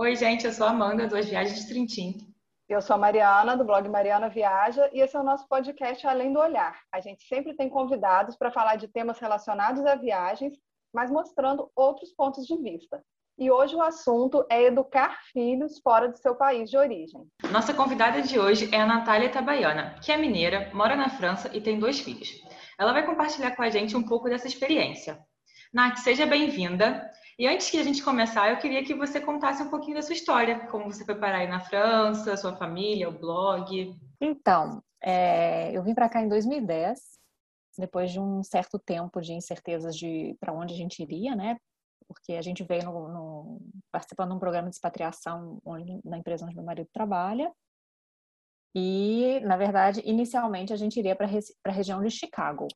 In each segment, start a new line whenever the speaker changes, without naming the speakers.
Oi, gente, eu sou a Amanda, Duas Viagens de Trintim.
Eu sou a Mariana, do blog Mariana Viaja, e esse é o nosso podcast Além do Olhar. A gente sempre tem convidados para falar de temas relacionados a viagens, mas mostrando outros pontos de vista. E hoje o assunto é educar filhos fora do seu país de origem.
Nossa convidada de hoje é a Natália Tabaiana, que é mineira, mora na França e tem dois filhos. Ela vai compartilhar com a gente um pouco dessa experiência. Nath, seja bem-vinda. E antes que a gente começar, eu queria que você contasse um pouquinho da sua história, como você foi parar aí na França, sua família, o blog.
Então, é, eu vim para cá em 2010, depois de um certo tempo de incertezas de para onde a gente iria, né? Porque a gente veio no, no, participando de um programa de expatriação onde, na empresa onde meu marido trabalha. E, na verdade, inicialmente a gente iria para a região de Chicago,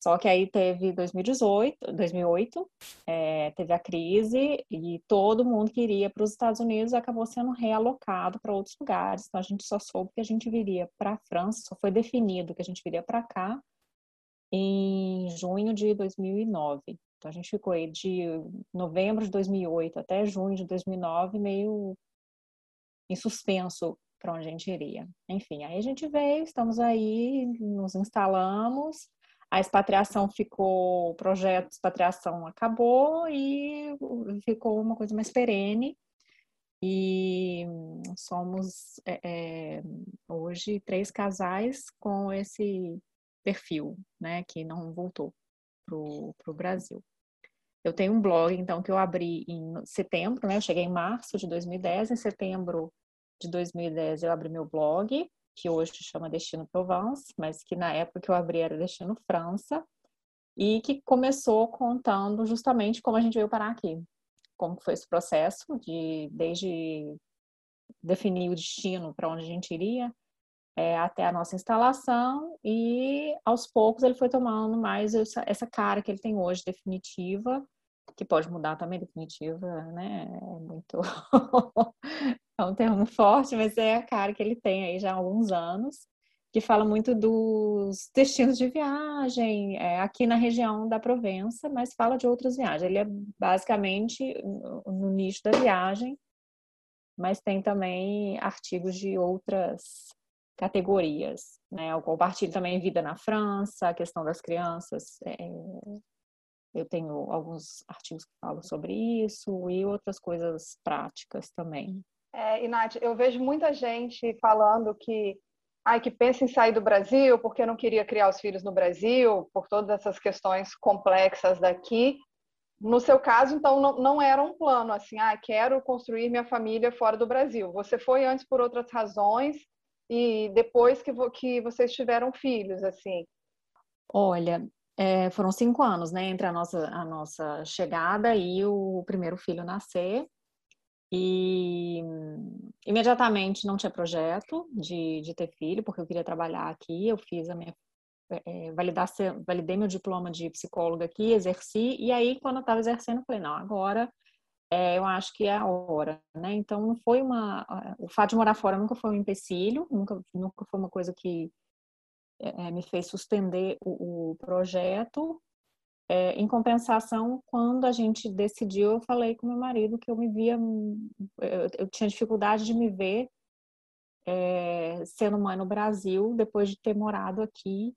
só que aí teve 2018, 2008, é, teve a crise e todo mundo que iria para os Estados Unidos acabou sendo realocado para outros lugares. Então a gente só soube que a gente viria para a França, só foi definido que a gente viria para cá em junho de 2009. Então a gente ficou aí de novembro de 2008 até junho de 2009 meio em suspenso para onde a gente iria. Enfim, aí a gente veio, estamos aí, nos instalamos a expatriação ficou, o projeto de expatriação acabou e ficou uma coisa mais perene. E somos é, é, hoje três casais com esse perfil, né, que não voltou para o Brasil. Eu tenho um blog, então, que eu abri em setembro, né? Eu cheguei em março de 2010, em setembro de 2010 eu abri meu blog, que hoje chama Destino Provence, mas que na época que eu abri era Destino França, e que começou contando justamente como a gente veio parar aqui, como foi esse processo de desde definir o destino para onde a gente iria é, até a nossa instalação e aos poucos ele foi tomando mais essa, essa cara que ele tem hoje definitiva que pode mudar também definitiva, né? É muito é um termo forte, mas é a cara que ele tem aí já há alguns anos, que fala muito dos destinos de viagem, é, aqui na região da Provença, mas fala de outras viagens. Ele é basicamente no nicho da viagem, mas tem também artigos de outras categorias, né? Eu compartilho também vida na França, a questão das crianças, é, eu tenho alguns artigos que falam sobre isso e outras coisas práticas também.
É, e Nath, eu vejo muita gente falando que, ai, que pensa em sair do Brasil porque não queria criar os filhos no Brasil, por todas essas questões complexas daqui. No seu caso, então, não, não era um plano assim, ah, quero construir minha família fora do Brasil. Você foi antes por outras razões e depois que, que vocês tiveram filhos, assim.
Olha, é, foram cinco anos, né, entre a nossa, a nossa chegada e o primeiro filho nascer. E imediatamente não tinha projeto de, de ter filho, porque eu queria trabalhar aqui. Eu fiz a minha. É, validei meu diploma de psicóloga aqui, exerci. E aí, quando eu estava exercendo, eu falei: não, agora é, eu acho que é a hora, né? Então, não foi uma. O fato de morar fora nunca foi um empecilho, nunca, nunca foi uma coisa que é, me fez suspender o, o projeto. É, em compensação, quando a gente decidiu, eu falei com meu marido que eu me via, eu, eu tinha dificuldade de me ver é, sendo mãe no Brasil depois de ter morado aqui,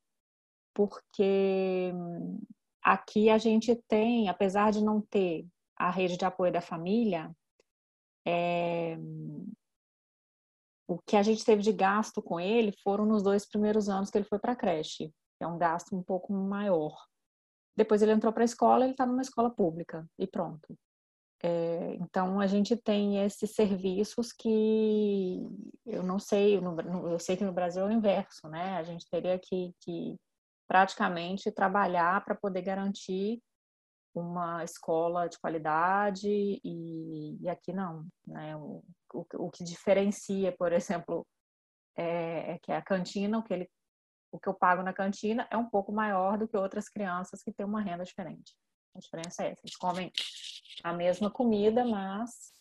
porque aqui a gente tem, apesar de não ter a rede de apoio da família, é, o que a gente teve de gasto com ele foram nos dois primeiros anos que ele foi para a creche, é um gasto um pouco maior. Depois ele entrou para a escola, ele está numa escola pública e pronto. É, então a gente tem esses serviços que eu não sei, eu sei que no Brasil é o inverso, né? A gente teria que, que praticamente trabalhar para poder garantir uma escola de qualidade e, e aqui não, né? O, o, o, que diferencia, por exemplo, é, é, que a cantina, o que ele, o que eu pago na cantina é um pouco maior do que outras crianças que têm uma renda diferente. A diferença é essa, eles comem a mesma comida, mas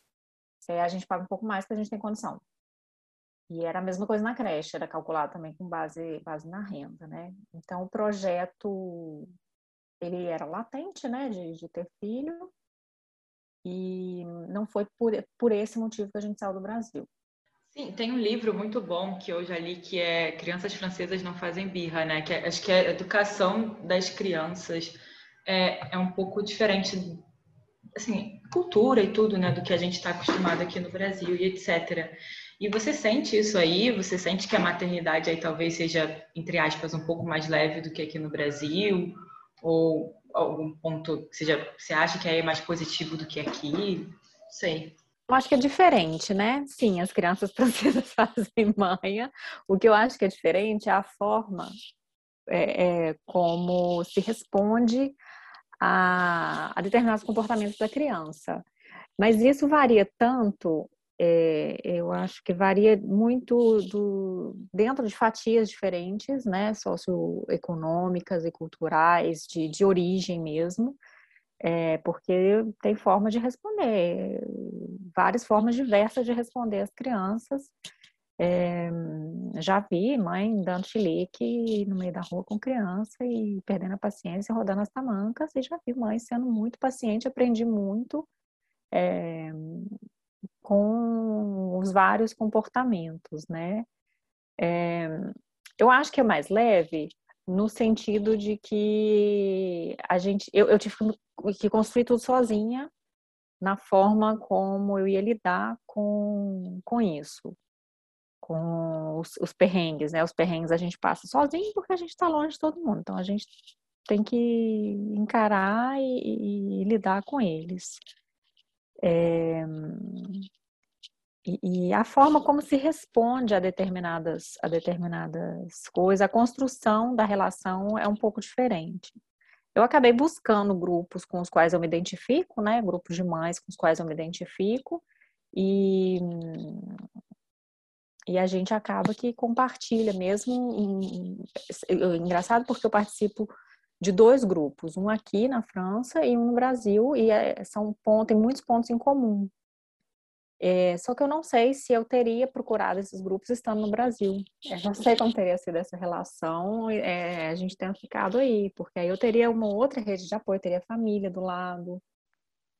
é, a gente paga um pouco mais porque a gente tem condição. E era a mesma coisa na creche, era calculado também com base, base na renda, né? Então, o projeto ele era latente, né, de, de ter filho. E não foi por, por esse motivo que a gente saiu do Brasil.
Sim, tem um livro muito bom que eu já li que é Crianças Francesas Não Fazem Birra, né? Que é, acho que é a educação das crianças é, é um pouco diferente, assim, cultura e tudo, né? Do que a gente está acostumado aqui no Brasil e etc. E você sente isso aí? Você sente que a maternidade aí talvez seja, entre aspas, um pouco mais leve do que aqui no Brasil? Ou algum ponto que seja, você acha que é mais positivo do que aqui? Sei.
Eu acho que é diferente, né? Sim, as crianças francesas fazem manha. O que eu acho que é diferente é a forma é, é, como se responde a, a, determinados comportamentos da criança. Mas isso varia tanto, é, eu acho que varia muito do, dentro de fatias diferentes, né? Socioeconômicas e culturais, de, de origem mesmo. É, porque tem forma de responder, várias formas diversas de responder às crianças. É, já vi mãe dando chilique no meio da rua com criança e perdendo a paciência, rodando as tamancas, e já vi mãe sendo muito paciente, aprendi muito é, com os vários comportamentos, né? É, eu acho que é mais leve no sentido de que a gente, eu, eu tive que construir tudo sozinha na forma como eu ia lidar com, com isso, com os, os perrengues, né? Os perrengues a gente passa sozinho porque a gente está longe de todo mundo, então a gente tem que encarar e, e lidar com eles. É, e, e, a forma como se responde a determinadas, a determinadas coisas, a construção da relação é um pouco diferente. Eu acabei buscando grupos com os quais eu me identifico, né? Grupos de mães com os quais eu me identifico, e, e a gente acaba que compartilha mesmo. Engraçado porque eu participo de dois grupos, um aqui na França e um no Brasil, e é, são tem muitos pontos em comum. É, só que eu não sei se eu teria procurado esses grupos estando no Brasil. Eu não sei como teria sido essa relação. É, a gente tem ficado aí, porque aí eu teria uma outra rede de apoio, teria família do lado.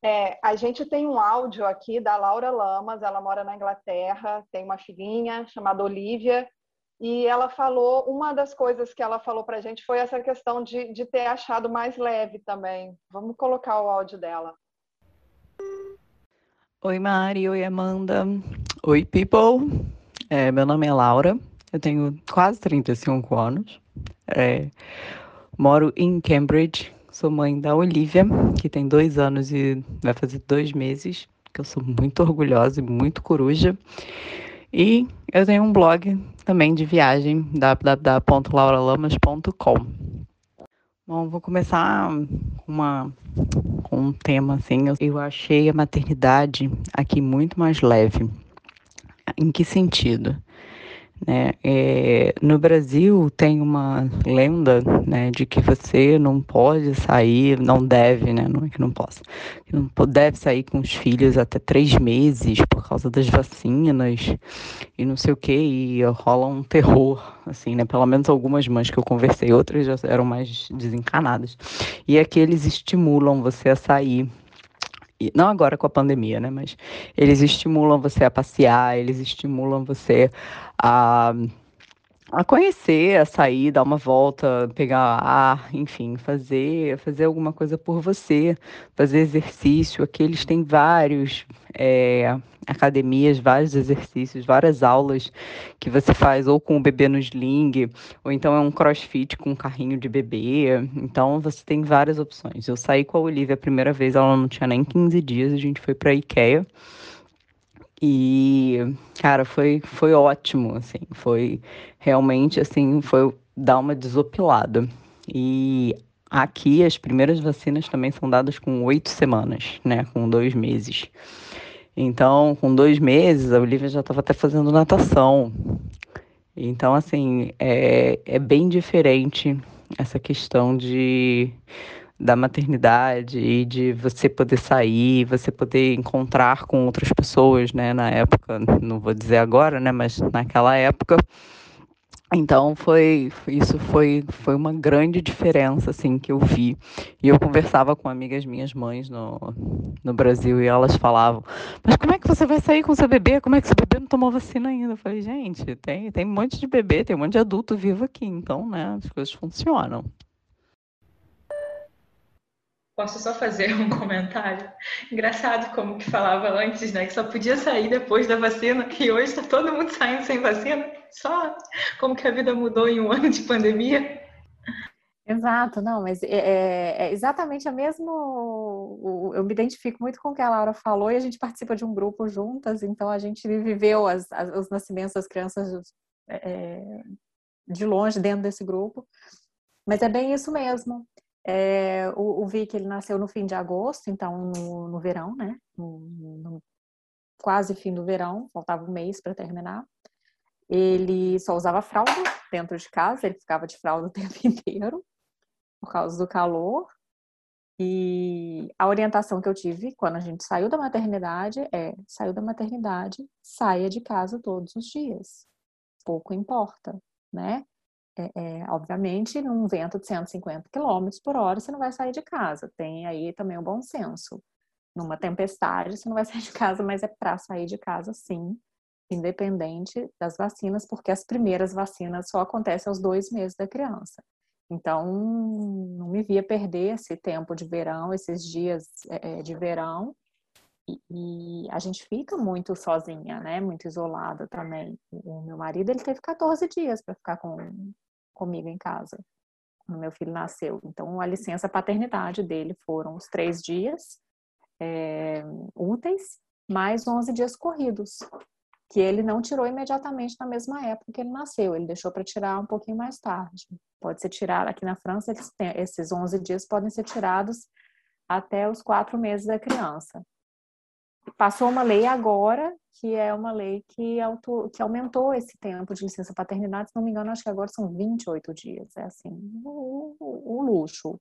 É, a gente tem um áudio aqui da Laura Lamas, ela mora na Inglaterra, tem uma filhinha chamada Olivia, e ela falou, uma das coisas que ela falou para a gente foi essa questão de, de ter achado mais leve também. Vamos colocar o áudio dela.
Oi, Mari. Oi, Amanda. Oi, people. É, meu nome é Laura. Eu tenho quase 35 anos. É, moro em Cambridge. Sou mãe da Olivia, que tem dois anos e vai fazer dois meses. Que eu sou muito orgulhosa e muito coruja. E eu tenho um blog também de viagem, www.lauralamas.com. Bom, vou começar uma, um tema assim. Eu achei a maternidade aqui muito mais leve. Em que sentido? Né? É, no Brasil tem uma lenda né, de que você não pode sair, não deve, né? Não é que não possa, que não deve sair com os filhos até três meses por causa das vacinas e não sei o que, e rola um terror, assim, né? Pelo menos algumas mães que eu conversei, outras já eram mais desencanadas. E aqui eles estimulam você a sair não agora com a pandemia, né? Mas eles estimulam você a passear, eles estimulam você a, a conhecer, a sair, dar uma volta, pegar ar, enfim, fazer, fazer alguma coisa por você, fazer exercício. Aqui eles têm vários é, academias, vários exercícios, várias aulas que você faz ou com o bebê no sling, ou então é um crossfit com um carrinho de bebê. Então você tem várias opções. Eu saí com a Olivia a primeira vez, ela não tinha nem 15 dias, a gente foi para a IKEA. E, cara, foi, foi ótimo, assim, foi realmente, assim, foi dar uma desopilada. E aqui as primeiras vacinas também são dadas com oito semanas, né, com dois meses. Então, com dois meses, a Olivia já estava até fazendo natação. Então, assim, é, é bem diferente essa questão de da maternidade e de você poder sair, você poder encontrar com outras pessoas, né, na época, não vou dizer agora, né, mas naquela época. Então foi isso foi foi uma grande diferença assim que eu vi. E eu conversava com amigas minhas mães no no Brasil e elas falavam: Mas como é que você vai sair com seu bebê? Como é que seu bebê não tomou vacina ainda? Eu falei: Gente, tem, tem um monte de bebê, tem um monte de adulto vivo aqui, então, né, as coisas funcionam.
Posso só fazer um comentário? Engraçado como que falava antes, né? Que só podia sair depois da vacina e hoje está todo mundo saindo sem vacina. Só como que a vida mudou em um ano de pandemia.
Exato, não, mas é, é, é exatamente a mesmo. Eu me identifico muito com o que a Laura falou e a gente participa de um grupo juntas, então a gente viveu as, as, os nascimentos das crianças é, de longe dentro desse grupo. Mas é bem isso mesmo. É, o, o Vic ele nasceu no fim de agosto, então no, no verão, né? No, no, quase fim do verão, faltava um mês para terminar. Ele só usava fralda dentro de casa, ele ficava de fralda o tempo inteiro por causa do calor. E a orientação que eu tive quando a gente saiu da maternidade é: saiu da maternidade, saia de casa todos os dias. Pouco importa, né? É, é, obviamente, num vento de 150 km por hora, você não vai sair de casa. Tem aí também o bom senso. Numa tempestade, você não vai sair de casa, mas é para sair de casa, sim, independente das vacinas, porque as primeiras vacinas só acontecem aos dois meses da criança. Então, não me via perder esse tempo de verão, esses dias é, de verão. E, a gente fica muito sozinha, né? Muito isolada também. O meu marido, ele teve 14 dias para ficar com, comigo em casa, quando meu filho nasceu. Então, a licença paternidade dele foram os três dias é, úteis, mais 11 dias corridos, que ele não tirou imediatamente na mesma época que ele nasceu, ele deixou para tirar um pouquinho mais tarde. Pode ser tirado, aqui na França, esses 11 dias podem ser tirados até os quatro meses da criança. Passou uma lei agora, que é uma lei que, auto, que aumentou esse tempo de licença paternidade, se não me engano, acho que agora são 28 dias. É assim, o, o, o luxo.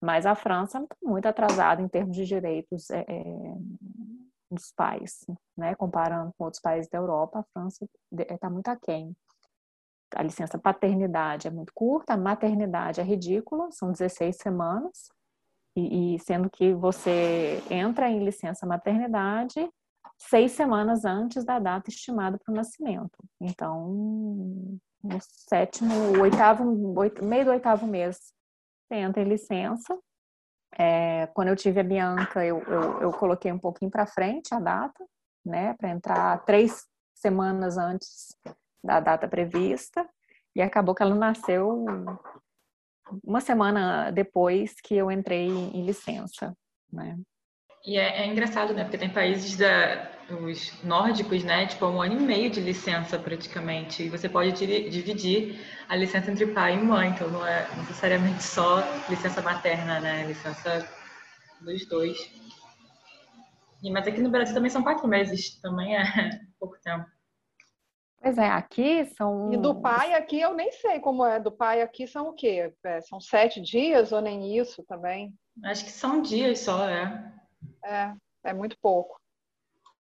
Mas a França está muito atrasada em termos de direitos é, é, dos pais, né? Comparando com outros países da Europa, a França está muito aquém. A licença paternidade é muito curta, a maternidade é ridícula, são 16 semanas. E, e, sendo que você entra em licença maternidade seis semanas antes da data estimada para o nascimento. Então, no sétimo, oitavo, oito, meio do oitavo mês, você entra em licença. É, quando eu tive a Bianca, eu, eu, eu coloquei um pouquinho para frente a data, né, para entrar três semanas antes da data prevista. E acabou que ela nasceu uma semana depois que eu entrei em licença, né?
E é, é, engraçado, né? Porque tem países da, os nórdicos, né? Tipo, um ano e meio de licença praticamente. E você pode dividir a licença entre pai e mãe. Então, não é necessariamente só licença materna, né? Licença dos dois. E, mas aqui no Brasil também são quatro meses. Também é pouco tempo.
Pois é, aqui são.
E do pai aqui eu nem sei como é. Do pai aqui são o quê? É, são sete dias ou nem isso também?
Acho que são dias só, é.
É, é muito pouco.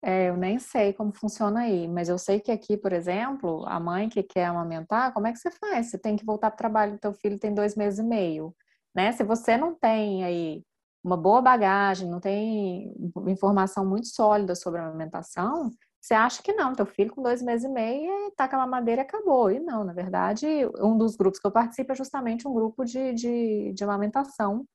É, eu nem sei como funciona aí, mas eu sei que aqui, por exemplo, a mãe que quer amamentar, como é que você faz? Você tem que voltar para o trabalho, teu filho tem dois meses e meio, né? Se você não tem aí uma boa bagagem, não tem informação muito sólida sobre a amamentação, você acha que não, teu filho com dois meses e meio tá com a madeira e acabou. E não, na verdade, um dos grupos que eu participo é justamente um grupo de, de, de amamentação.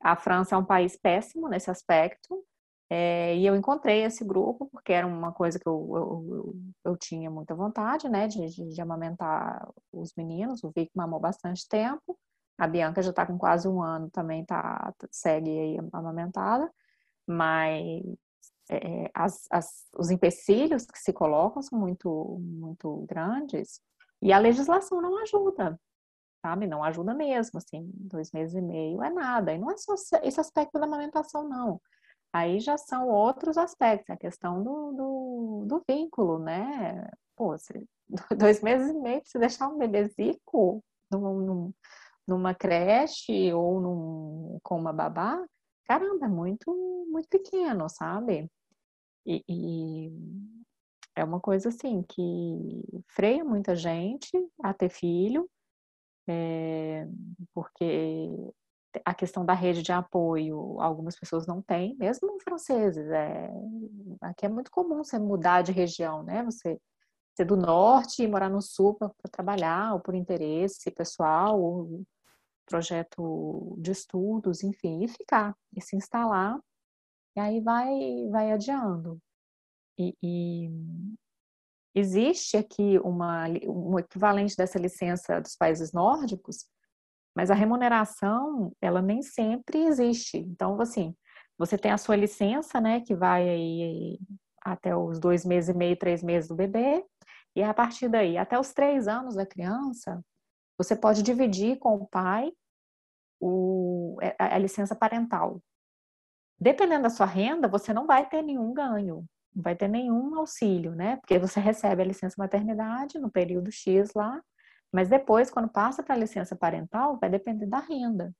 A França é um país péssimo nesse aspecto, é, e eu encontrei esse grupo porque era uma coisa que eu, eu, eu, eu tinha muita vontade, né, de, de, de, amamentar os meninos. O Vic mamou bastante tempo. A Bianca já está com quase um ano, também tá, segue aí amamentada. Mas é, as, as, os empecilhos que se colocam são muito, muito grandes e a legislação não ajuda, sabe? Não ajuda mesmo, assim, dois meses e meio é nada. E não é só esse aspecto da amamentação, não. Aí já são outros aspectos, a questão do, do, do vínculo, né? Pô, dois meses e meio você deixar um bebezico num, numa creche ou num, com uma babá, caramba, é muito, muito pequeno, sabe? E, e, é uma coisa assim que freia muita gente a ter filho, é, porque a questão da rede de apoio, algumas pessoas não têm, mesmo franceses. É, aqui é muito comum você mudar de região, né? Você ser do norte e morar no sul para trabalhar, ou por interesse pessoal, ou projeto de estudos, enfim, e ficar, e se instalar, e aí vai, vai adiando. E, e existe aqui uma, um equivalente dessa licença dos países nórdicos, mas a remuneração, ela nem sempre existe. Então, assim, você tem a sua licença, né, que vai aí até os dois meses e meio, três meses do bebê, e a partir daí, até os três anos da criança, você pode dividir com o pai o, é, a, a licença parental. Dependendo da sua renda, você não vai ter nenhum ganho, não vai ter nenhum auxílio, né? Porque você recebe a licença maternidade no período X lá, mas depois, quando passa para a licença parental, vai depender da renda.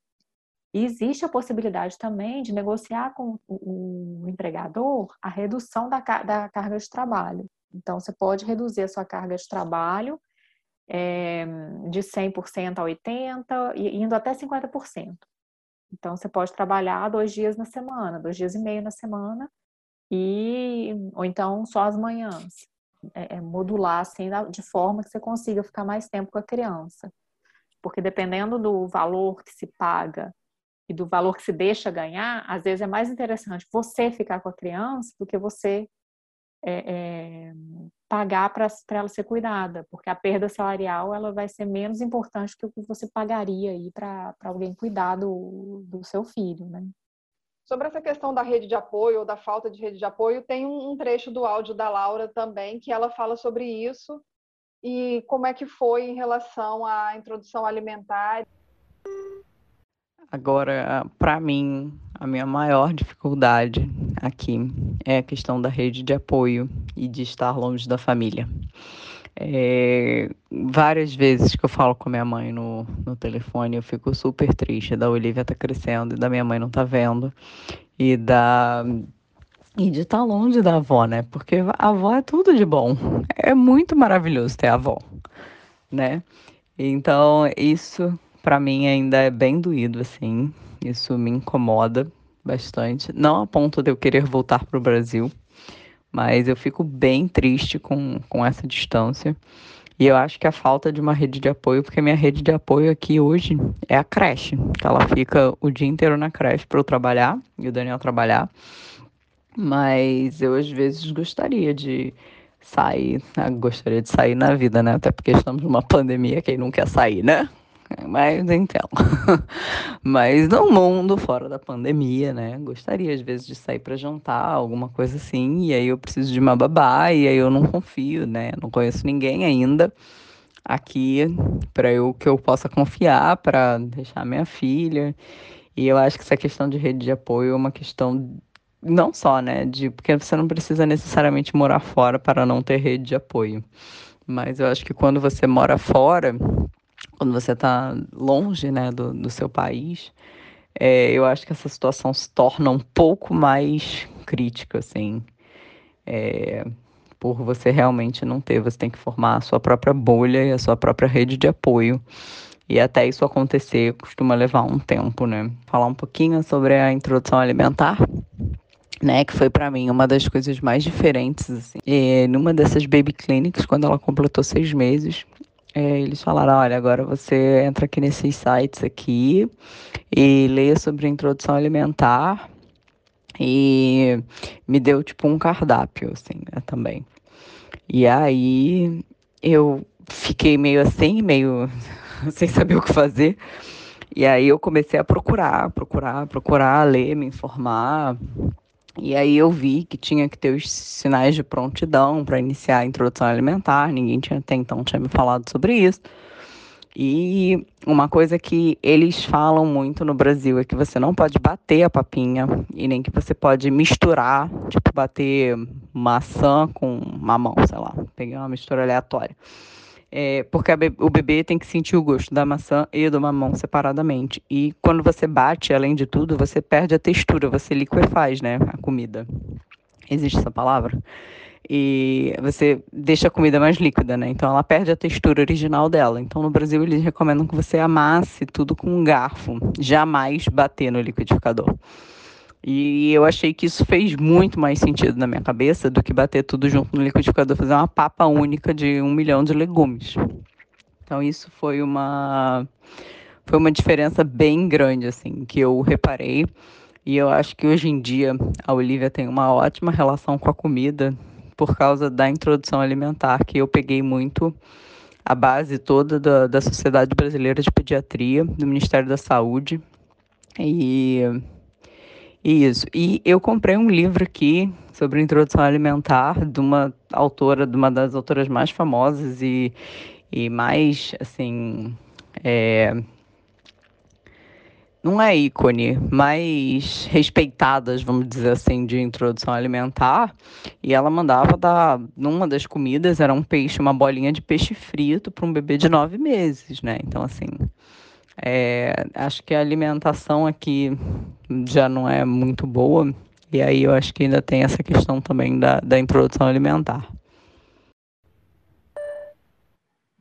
E existe a possibilidade também de negociar com o, empregador a redução da, da carga de trabalho. Então, você pode reduzir a sua carga de trabalho é, de 100% a 80% e indo até 50%. Então, você pode trabalhar dois dias na semana, dois dias e meio na semana, e ou então só as manhãs é, é, modular assim de forma que você consiga ficar mais tempo com a criança. Porque dependendo do valor que se paga e do valor que se deixa ganhar, às vezes é mais interessante você ficar com a criança do que você é, é, pagar para ela ser cuidada, porque a perda salarial ela vai ser menos importante que o que você pagaria aí para alguém cuidar do, do seu filho, né?
Sobre essa questão da rede de apoio ou da falta de rede de apoio, tem um trecho do áudio da Laura também que ela fala sobre isso e como é que foi em relação à introdução alimentar.
Agora, para mim, a minha maior dificuldade aqui é a questão da rede de apoio e de estar longe da família. É, várias vezes que eu falo com a minha mãe no, no telefone, eu fico super triste. Da Olivia tá crescendo e da minha mãe não tá vendo. E da. E de estar tá longe da avó, né? Porque a avó é tudo de bom. É muito maravilhoso ter a avó, né? Então, isso para mim ainda é bem doído, assim. Isso me incomoda bastante. Não a ponto de eu querer voltar para o Brasil, mas eu fico bem triste com, com essa distância. E eu acho que a falta de uma rede de apoio, porque minha rede de apoio aqui hoje é a creche. Ela fica o dia inteiro na creche para eu trabalhar e o Daniel trabalhar. Mas eu às vezes gostaria de sair, ah, gostaria de sair na vida, né? Até porque estamos numa pandemia, quem não quer sair, né? Mas então. Mas no mundo fora da pandemia, né? Gostaria às vezes de sair para jantar, alguma coisa assim, e aí eu preciso de uma babá, e aí eu não confio, né? Não conheço ninguém ainda aqui para eu que eu possa confiar para deixar minha filha. E eu acho que essa questão de rede de apoio é uma questão não só, né, de porque você não precisa necessariamente morar fora para não ter rede de apoio. Mas eu acho que quando você mora fora, quando você está longe né, do, do seu país, é, eu acho que essa situação se torna um pouco mais crítica, assim, é, por você realmente não ter, você tem que formar a sua própria bolha e a sua própria rede de apoio. E até isso acontecer costuma levar um tempo, né? Falar um pouquinho sobre a introdução alimentar, né? Que foi para mim uma das coisas mais diferentes, assim. E numa dessas baby clinics, quando ela completou seis meses, é, eles falaram, olha, agora você entra aqui nesses sites aqui e leia sobre introdução alimentar e me deu tipo um cardápio, assim, né, também. E aí eu fiquei meio assim, meio sem saber o que fazer. E aí eu comecei a procurar, procurar, procurar, ler, me informar. E aí eu vi que tinha que ter os sinais de prontidão para iniciar a introdução alimentar, ninguém tinha até então tinha me falado sobre isso. E uma coisa que eles falam muito no Brasil é que você não pode bater a papinha e nem que você pode misturar, tipo bater maçã com mamão, sei lá, pegar uma mistura aleatória é, porque o bebê tem que sentir o gosto da maçã e do mamão separadamente. E quando você bate, além de tudo, você perde a textura, você liquefaz, né, a comida. Existe essa palavra? e você deixa a comida mais líquida, né? Então ela perde a textura original dela. Então no Brasil eles recomendam que você amasse tudo com um garfo, jamais bater no liquidificador. E eu achei que isso fez muito mais sentido na minha cabeça do que bater tudo junto no liquidificador, fazer uma papa única de um milhão de legumes. Então isso foi uma foi uma diferença bem grande assim que eu reparei. E eu acho que hoje em dia a Olivia tem uma ótima relação com a comida por causa da introdução alimentar que eu peguei muito a base toda da, da Sociedade Brasileira de Pediatria, do Ministério da Saúde. E, isso. E eu comprei um livro aqui sobre introdução alimentar de uma autora, de uma das autoras mais famosas e, e mais, assim, é, não é ícone, mas respeitadas, vamos dizer assim, de introdução alimentar. E ela mandava dar, numa das comidas, era um peixe, uma bolinha de peixe frito para um bebê de nove meses, né? Então, assim, é, acho que a alimentação aqui já não é muito boa. E aí eu acho que ainda tem essa questão também da, da introdução alimentar.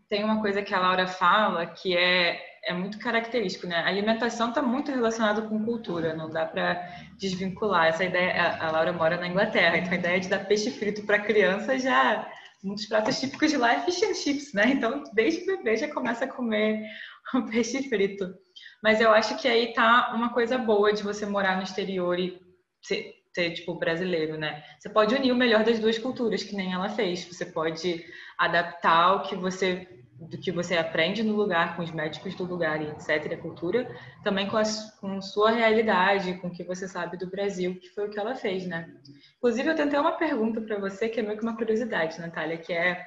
Tem uma coisa que a Laura fala que é é muito característico, né? A alimentação está muito relacionada com cultura, não dá para desvincular. Essa ideia, a Laura mora na Inglaterra, então a ideia de dar peixe frito para criança já um dos pratos típicos de lá é fish and chips, né? Então, desde bebê já começa a comer o peixe frito. Mas eu acho que aí tá uma coisa boa de você morar no exterior e ser, ser tipo brasileiro, né? Você pode unir o melhor das duas culturas, que nem ela fez. Você pode adaptar o que você do que você aprende no lugar, com os médicos do lugar e etc., a cultura, também com a com sua realidade, com o que você sabe do Brasil, que foi o que ela fez, né? Inclusive, eu tentei uma pergunta para você, que é meio que uma curiosidade, Natália, que é...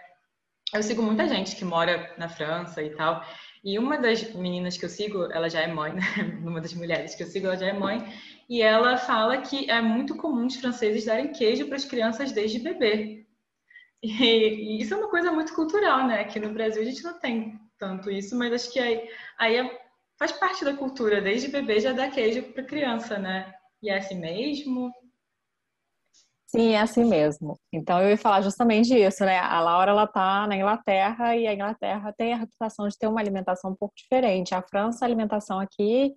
Eu sigo muita gente que mora na França e tal, e uma das meninas que eu sigo, ela já é mãe, né? Uma das mulheres que eu sigo, ela já é mãe, e ela fala que é muito comum os franceses darem queijo para as crianças desde bebê. E, e, isso é uma coisa muito cultural, né? Aqui no Brasil a gente não tem tanto isso, mas acho que aí, aí é, faz parte da cultura, desde bebê já dá queijo para criança, né? E é assim mesmo?
Sim, é assim mesmo. Então eu ia falar justamente isso, né? A Laura ela tá na Inglaterra e a Inglaterra tem a reputação de ter uma alimentação um pouco diferente. A França, a alimentação aqui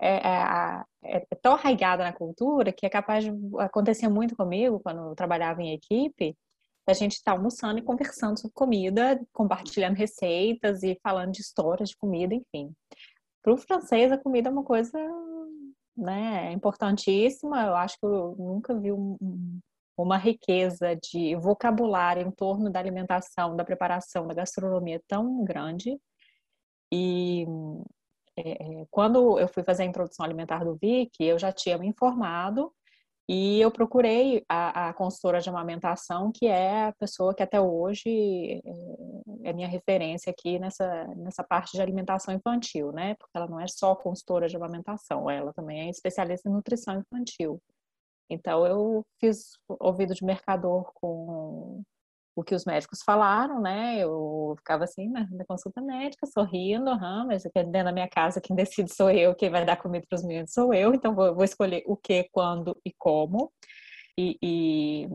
é, é, é, é tão arraigada na cultura que é capaz de acontecer muito comigo quando eu trabalhava em equipe a gente estar tá almoçando e conversando sobre comida, compartilhando receitas e falando de histórias de comida, enfim. Para o francês, a comida é uma coisa né, importantíssima. Eu acho que eu nunca vi um, uma riqueza de vocabulário em torno da alimentação, da preparação, da gastronomia tão grande. E é, é quando eu fui fazer a introdução alimentar do VIC, eu já tinha me informado e eu procurei a, a consultora de amamentação, que é a pessoa que até hoje é, é minha referência aqui nessa, nessa parte de alimentação infantil, né? Porque ela não é só consultora de amamentação, ela também é especialista em nutrição infantil. Então, eu fiz ouvido de mercador com o que os médicos falaram, né? Eu ficava assim na, consulta médica, sorrindo, uhum, mas dentro da minha casa quem decide sou eu, quem vai dar comida para os meninos sou eu, então vou, vou, escolher o que, quando e como. E, e,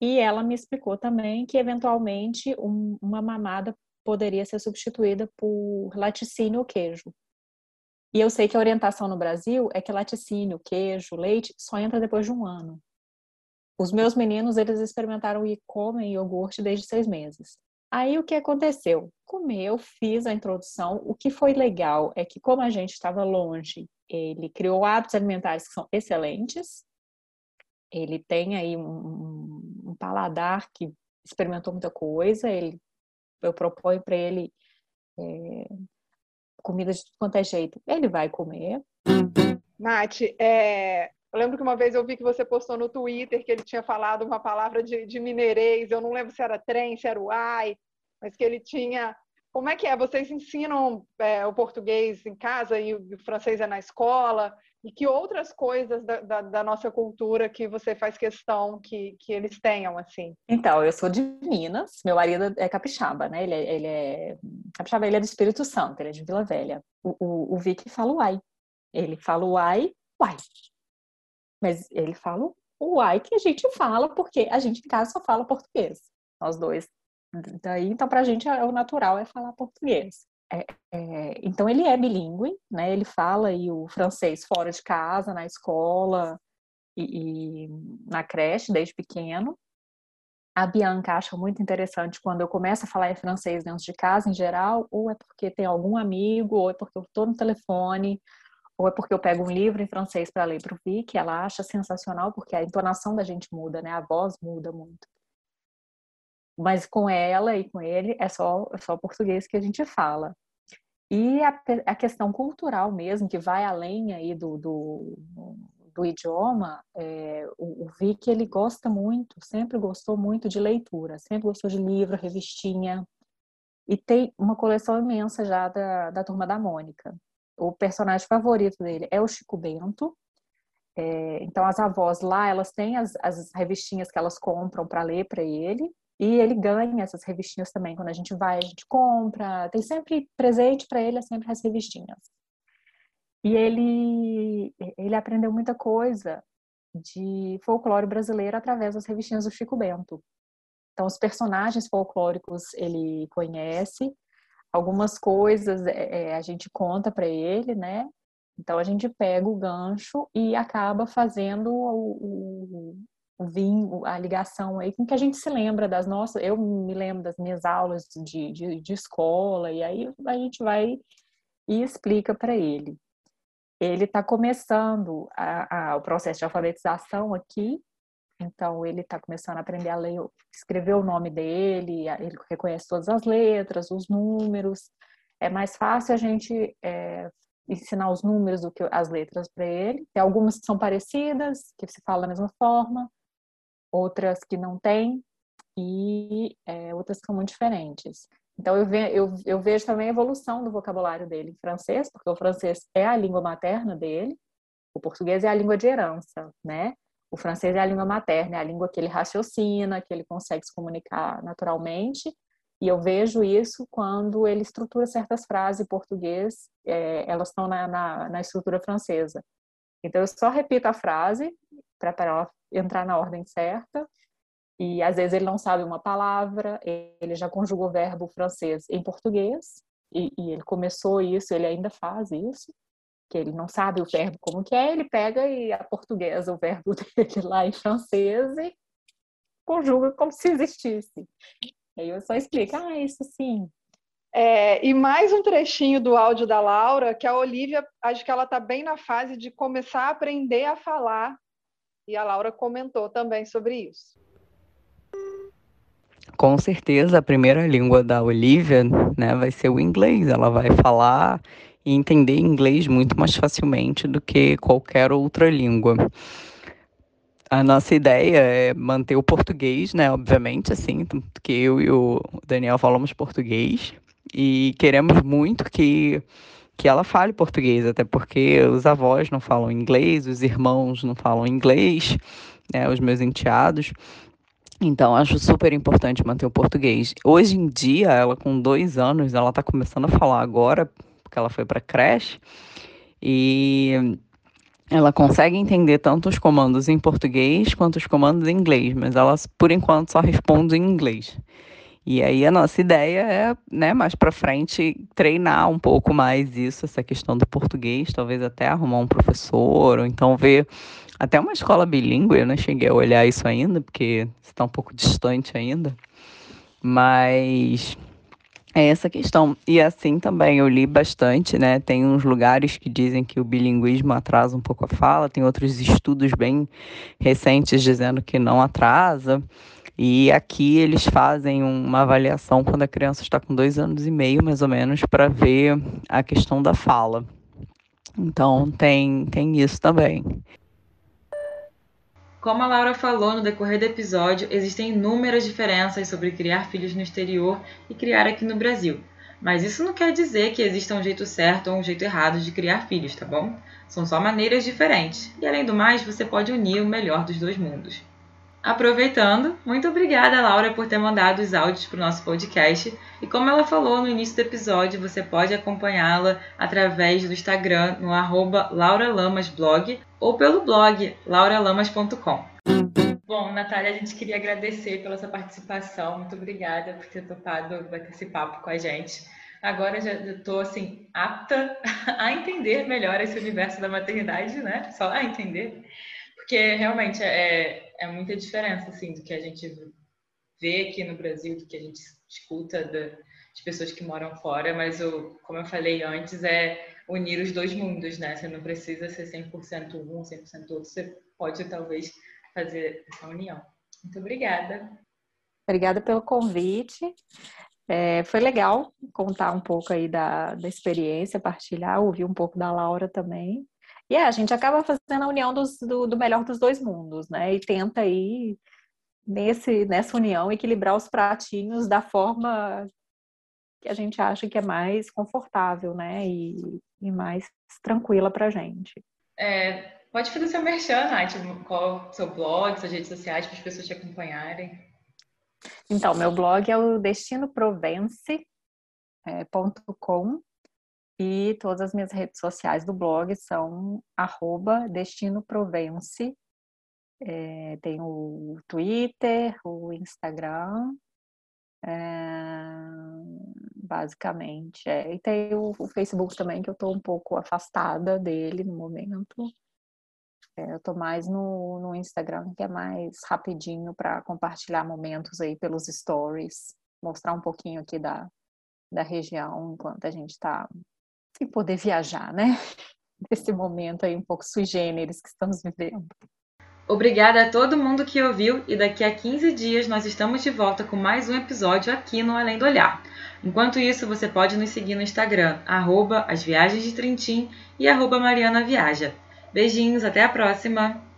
e ela me explicou também que eventualmente um, uma mamada poderia ser substituída por laticínio ou queijo. E eu sei que a orientação no Brasil é que laticínio, queijo, leite só entra depois de um ano. Os meus meninos, eles experimentaram e comem iogurte desde seis meses. Aí o que aconteceu? Comeu, fiz a introdução. O que foi legal é que, como a gente estava longe, ele criou hábitos alimentares que são excelentes. Ele tem aí um, um paladar que experimentou muita coisa. Ele, eu proponho para ele é, comida de tudo quanto é jeito. Ele vai comer.
Nath, é, eu lembro que uma vez eu vi que você postou no Twitter que ele tinha falado uma palavra de, de mineirês, eu não lembro se era trem, se era uai, mas que ele tinha. Como é que é? Vocês ensinam é, o português em casa e o francês é na escola? E que outras coisas da, da, da, nossa cultura que você faz questão que, que eles tenham, assim?
Então, eu sou de Minas, meu marido é capixaba, né? Ele é, ele é... capixaba, ele é do Espírito Santo, ele é de Vila Velha. O, o, o Vicky fala uai. Ele fala uai, uai. Mas ele fala o ai que a gente fala, porque a gente em casa só fala português, nós dois. Daí, então, para a gente, é, o natural é falar português. É, é, então, ele é bilíngue, né? Ele fala aí o francês fora de casa, na escola e, e na creche, desde pequeno. A Bianca acha muito interessante quando eu começo a falar em francês dentro de casa, em geral, ou é porque tem algum amigo, ou é porque eu estou no telefone, ou é porque eu pego um livro em francês para ler para o Vic, ela acha sensacional, porque a entonação da gente muda, né? A voz muda muito. Mas com ela e com ele é só, é só português que a gente fala. E a, a questão cultural mesmo, que vai além aí do, do, do idioma, é, o, o Vic, ele gosta muito, sempre gostou muito de leitura, sempre gostou de livro, revistinha, e tem uma coleção imensa já da, da Turma da Mônica o personagem favorito dele é o Chico Bento. É, então as avós lá, elas têm as, as revistinhas que elas compram para ler para ele. E ele ganha essas revistinhas também. Quando a gente vai, a gente compra. Tem sempre presente para ele, é sempre as revistinhas. E ele, ele aprendeu muita coisa de folclore brasileiro através das revistinhas do Chico Bento. Então, os personagens folclóricos ele conhece, algumas coisas é, é, a gente conta para ele, né? Então a gente pega o gancho e acaba fazendo o, o, vinho, a ligação aí com que a gente se lembra das nossas. Eu me lembro das minhas aulas de, de, de escola, e aí a gente vai e explica para ele. Ele está começando a, a, o processo de alfabetização aqui, então, ele está começando a aprender a ler, escrever o nome dele, ele reconhece todas as letras, os números. É mais fácil a gente é, ensinar os números do que as letras para ele. Tem algumas que são parecidas, que se fala da mesma forma, outras que não têm, e é, outras que são muito diferentes. Então, eu, ve eu, eu vejo também a evolução do vocabulário dele em francês, porque o francês é a língua materna dele, o português é a língua de herança, né? O francês é a língua materna, é a língua que ele raciocina, que ele consegue se comunicar naturalmente. E eu vejo isso quando ele estrutura certas frases em português, é, elas estão na, na, na, estrutura francesa. Então, eu só repito a frase para entrar na ordem certa. E às vezes ele não sabe uma palavra, ele já conjugou verbo francês em português, e, e ele começou isso, ele ainda faz isso que ele não sabe o verbo como que é, ele pega e a portuguesa o verbo dele lá em francês e conjuga como se existisse. Aí eu só explico, ah, isso sim.
É, e mais um trechinho do áudio da Laura, que a Olivia, acho que ela está bem na fase de começar a aprender a falar, e a Laura comentou também sobre isso.
Com certeza, a primeira língua da Olivia né, vai ser o inglês. Ela vai falar e entender inglês muito mais facilmente do que qualquer outra língua. A nossa ideia é manter o português, né? Obviamente, assim, porque eu e o Daniel falamos português e queremos muito que, que ela fale português, até porque os avós não falam inglês, os irmãos não falam inglês, né? Os meus enteados. Então, acho super importante manter o português. Hoje em dia, ela com dois anos, ela está começando a falar agora, porque ela foi para creche e ela consegue entender tanto os comandos em português quanto os comandos em inglês, mas ela por enquanto só responde em inglês. E aí a nossa ideia é, né, mais para frente treinar um pouco mais isso, essa questão do português, talvez até arrumar um professor ou então ver até uma escola bilíngue, eu não cheguei a olhar isso ainda, porque está um pouco distante ainda. Mas é essa questão. E assim também eu li bastante, né? Tem uns lugares que dizem que o bilinguismo atrasa um pouco a fala, tem outros estudos bem recentes dizendo que não atrasa. E aqui eles fazem uma avaliação quando a criança está com dois anos e meio, mais ou menos, para ver a questão da fala. Então tem, tem isso também.
Como a Laura falou no decorrer do episódio, existem inúmeras diferenças sobre criar filhos no exterior e criar aqui no Brasil. Mas isso não quer dizer que exista um jeito certo ou um jeito errado de criar filhos, tá bom? São só maneiras diferentes. E além do mais, você pode unir o melhor dos dois mundos. Aproveitando, muito obrigada, Laura, por ter mandado os áudios para o nosso podcast. E como ela falou no início do episódio, você pode acompanhá-la através do Instagram no arroba lauralamasblog ou pelo blog lauralamas.com. Bom, Natália, a gente queria agradecer pela sua participação. Muito obrigada por ter topado bater esse papo com a gente. Agora já estou assim apta a entender melhor esse universo da maternidade, né? Só a entender, porque realmente é, é muita diferença assim do que a gente vê aqui no Brasil, do que a gente escuta das pessoas que moram fora. Mas como eu falei antes, é unir os dois mundos, né? Você não precisa ser 100% um, 100% outro. Você pode talvez fazer essa união. Muito obrigada.
Obrigada pelo convite. É, foi legal contar um pouco aí da, da experiência, partilhar, ouvir um pouco da Laura também. E é, a gente acaba fazendo a união dos, do, do, melhor dos dois mundos, né? E tenta aí, nesse, nessa união, equilibrar os pratinhos da forma que a gente acha que é mais confortável, né? E, e mais tranquila pra gente.
É, Pode fazer seu merchan, Nath, qual o seu blog, suas redes sociais, para as pessoas te acompanharem.
Então, meu blog é o destinoprovence.com e todas as minhas redes sociais do blog são arroba. É, tem o Twitter, o Instagram, é, basicamente. É. E tem o, o, Facebook também, que eu estou um pouco afastada dele no momento. É, eu tô mais no, no Instagram, que é mais rapidinho para compartilhar momentos aí pelos stories, mostrar um pouquinho aqui da, da região enquanto a gente está sem poder viajar, né? Nesse momento aí um pouco sui generis que estamos vivendo.
Obrigada a todo mundo que ouviu e daqui a 15 dias nós estamos de volta com mais um episódio aqui no Além do Olhar. Enquanto isso, você pode nos seguir no Instagram, arroba as viagens de Trintim e arroba Mariana Viaja. Beijinhos, até a próxima!